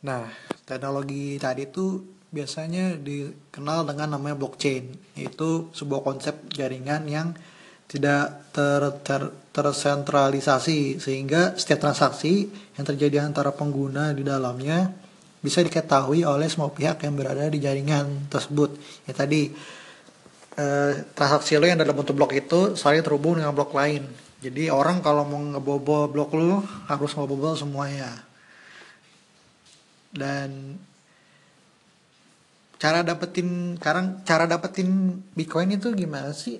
Nah, teknologi tadi itu biasanya dikenal dengan namanya blockchain, yaitu sebuah konsep jaringan yang tidak ter, ter, sehingga setiap transaksi yang terjadi antara pengguna di dalamnya bisa diketahui oleh semua pihak yang berada di jaringan tersebut. Ya tadi eh, transaksi lo yang dalam bentuk blok itu saling terhubung dengan blok lain. Jadi orang kalau mau ngebobol blok lo harus ngebobol semuanya dan cara dapetin sekarang cara dapetin bitcoin itu gimana sih?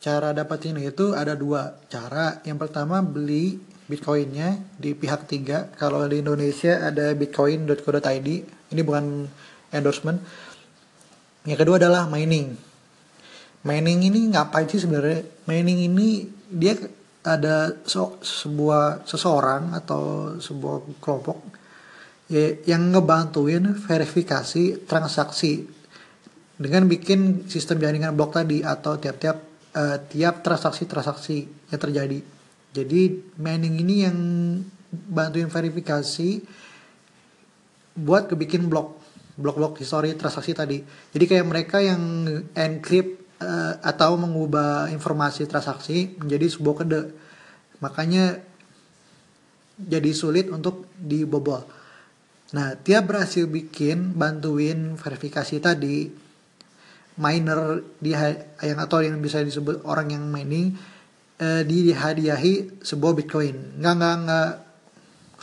Cara dapetin itu ada dua cara. Yang pertama beli bitcoinnya di pihak tiga. Kalau di Indonesia ada bitcoin.co.id ini bukan endorsement. Yang kedua adalah mining. Mining ini ngapain sih sebenarnya? Mining ini dia ada so, sebuah seseorang atau sebuah kelompok ya, yang ngebantuin verifikasi transaksi dengan bikin sistem jaringan blok tadi atau tiap-tiap uh, tiap transaksi-transaksi yang terjadi. Jadi mining ini yang bantuin verifikasi buat kebikin blok blok-blok histori transaksi tadi. Jadi kayak mereka yang encrypt uh, atau mengubah informasi transaksi menjadi sebuah kode. Makanya jadi sulit untuk dibobol. Nah, dia berhasil bikin bantuin verifikasi tadi miner dia yang atau yang bisa disebut orang yang mining eh, dihadiahi sebuah bitcoin. Nggak nggak nggak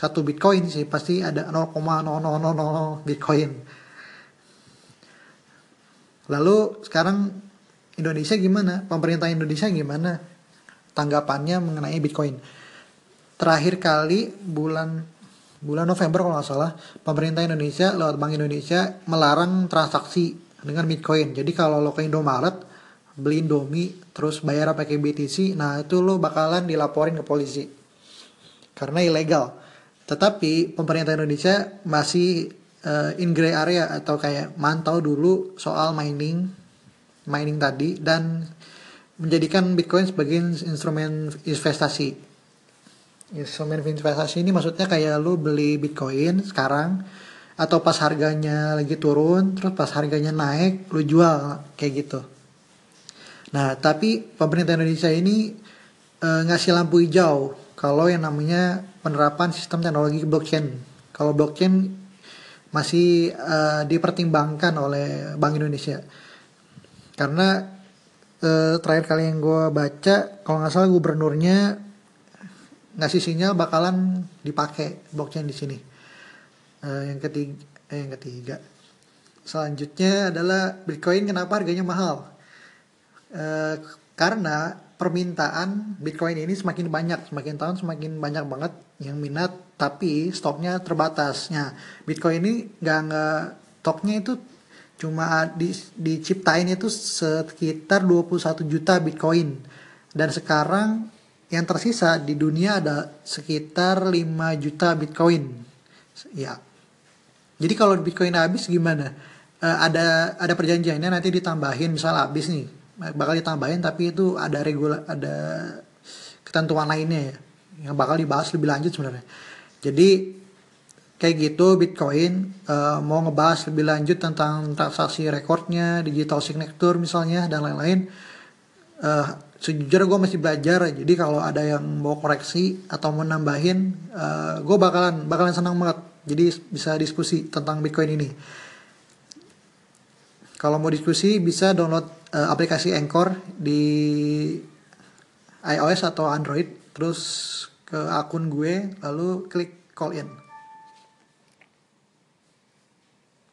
satu bitcoin sih pasti ada 0,0000 bitcoin. Lalu sekarang Indonesia gimana? Pemerintah Indonesia gimana tanggapannya mengenai bitcoin? Terakhir kali bulan bulan November kalau nggak salah pemerintah Indonesia lewat Bank Indonesia melarang transaksi dengan Bitcoin. Jadi kalau lo ke Indomaret beli Indomie terus bayar pakai BTC, nah itu lo bakalan dilaporin ke polisi karena ilegal. Tetapi pemerintah Indonesia masih uh, in gray area atau kayak mantau dulu soal mining mining tadi dan menjadikan Bitcoin sebagai instrumen investasi instrumen investasi ini maksudnya kayak lu beli bitcoin sekarang atau pas harganya lagi turun terus pas harganya naik lu jual kayak gitu. Nah tapi pemerintah Indonesia ini e, ngasih lampu hijau kalau yang namanya penerapan sistem teknologi blockchain. Kalau blockchain masih e, dipertimbangkan oleh Bank Indonesia. Karena e, terakhir kali yang gue baca kalau nggak salah gubernurnya ngasih sinyal bakalan dipakai blockchain di sini. Uh, yang ketiga, eh, yang ketiga, selanjutnya adalah Bitcoin. Kenapa harganya mahal? Uh, karena permintaan Bitcoin ini semakin banyak, semakin tahun semakin banyak banget yang minat, tapi stoknya terbatasnya. Bitcoin ini nggak nggak stoknya itu cuma di diciptain itu sekitar 21 juta Bitcoin dan sekarang yang tersisa di dunia ada sekitar 5 juta Bitcoin. Ya. Jadi kalau Bitcoin habis gimana? Uh, ada ada perjanjiannya nanti ditambahin misal habis nih bakal ditambahin tapi itu ada regula ada ketentuan lainnya ya yang bakal dibahas lebih lanjut sebenarnya. Jadi kayak gitu Bitcoin uh, mau ngebahas lebih lanjut tentang transaksi rekornya, digital signature misalnya dan lain-lain. Uh, sejujurnya gue masih belajar. Jadi kalau ada yang mau koreksi atau mau nambahin uh, gue bakalan bakalan senang banget. Jadi bisa diskusi tentang bitcoin ini. Kalau mau diskusi bisa download uh, aplikasi Anchor di iOS atau Android. Terus ke akun gue lalu klik call in